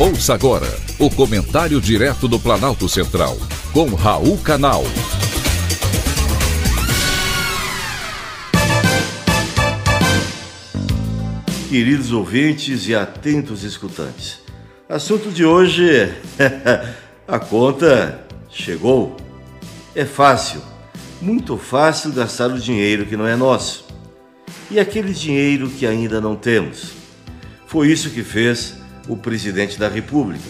Ouça agora o comentário direto do Planalto Central, com Raul Canal. Queridos ouvintes e atentos escutantes, assunto de hoje é a conta chegou. É fácil, muito fácil gastar o dinheiro que não é nosso. E aquele dinheiro que ainda não temos. Foi isso que fez o presidente da República,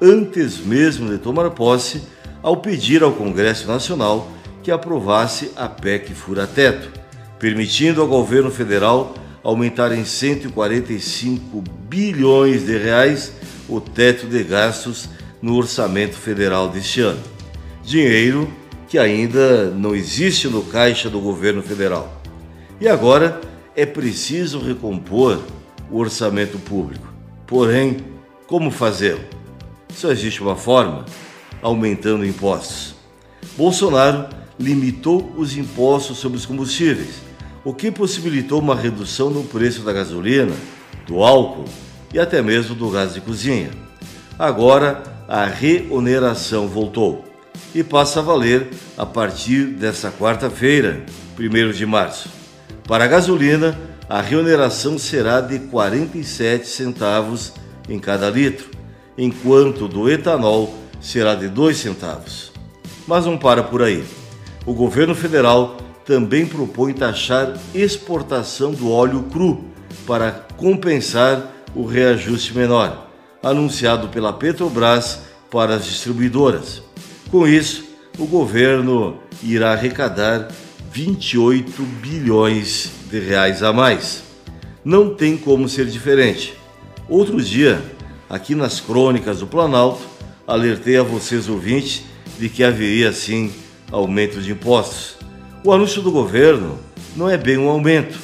antes mesmo de tomar posse, ao pedir ao Congresso Nacional que aprovasse a PEC Fura-Teto, permitindo ao governo federal aumentar em 145 bilhões de reais o teto de gastos no orçamento federal deste ano. Dinheiro que ainda não existe no caixa do governo federal. E agora é preciso recompor o orçamento público. Porém, como fazê-lo? Só existe uma forma: aumentando impostos. Bolsonaro limitou os impostos sobre os combustíveis, o que possibilitou uma redução no preço da gasolina, do álcool e até mesmo do gás de cozinha. Agora, a reoneração voltou e passa a valer a partir desta quarta-feira, 1 de março. Para a gasolina, a reoneração será de 47 centavos em cada litro, enquanto do etanol será de 2 centavos. Mas não para por aí. O governo federal também propõe taxar exportação do óleo cru para compensar o reajuste menor, anunciado pela Petrobras para as distribuidoras. Com isso, o governo irá arrecadar 28 bilhões de reais a mais. Não tem como ser diferente. Outro dia, aqui nas crônicas do Planalto, alertei a vocês ouvintes de que haveria sim aumento de impostos. O anúncio do governo não é bem um aumento,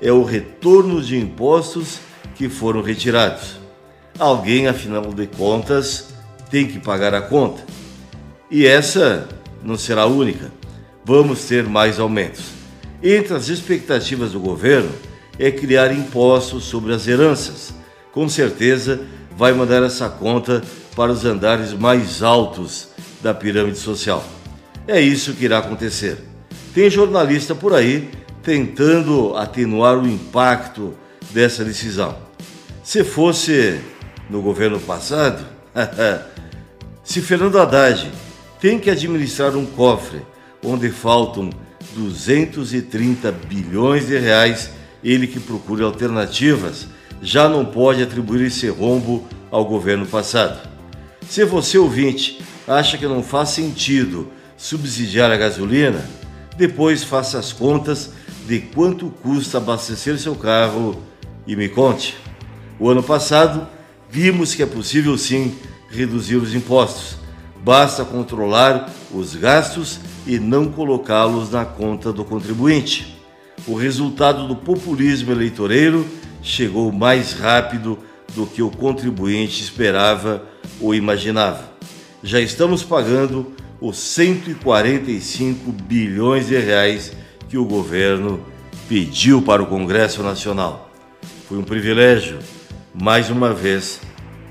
é o retorno de impostos que foram retirados. Alguém, afinal de contas, tem que pagar a conta. E essa não será a única vamos ter mais aumentos. Entre as expectativas do governo é criar impostos sobre as heranças. Com certeza vai mandar essa conta para os andares mais altos da pirâmide social. É isso que irá acontecer. Tem jornalista por aí tentando atenuar o impacto dessa decisão. Se fosse no governo passado, se Fernando Haddad tem que administrar um cofre onde faltam 230 bilhões de reais, ele que procura alternativas, já não pode atribuir esse rombo ao governo passado. Se você ouvinte acha que não faz sentido subsidiar a gasolina, depois faça as contas de quanto custa abastecer seu carro e me conte. O ano passado, vimos que é possível sim reduzir os impostos. Basta controlar os gastos e não colocá-los na conta do contribuinte. O resultado do populismo eleitoreiro chegou mais rápido do que o contribuinte esperava ou imaginava. Já estamos pagando os 145 bilhões de reais que o governo pediu para o Congresso Nacional. Foi um privilégio, mais uma vez,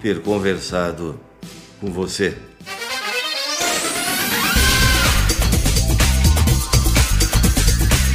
ter conversado com você.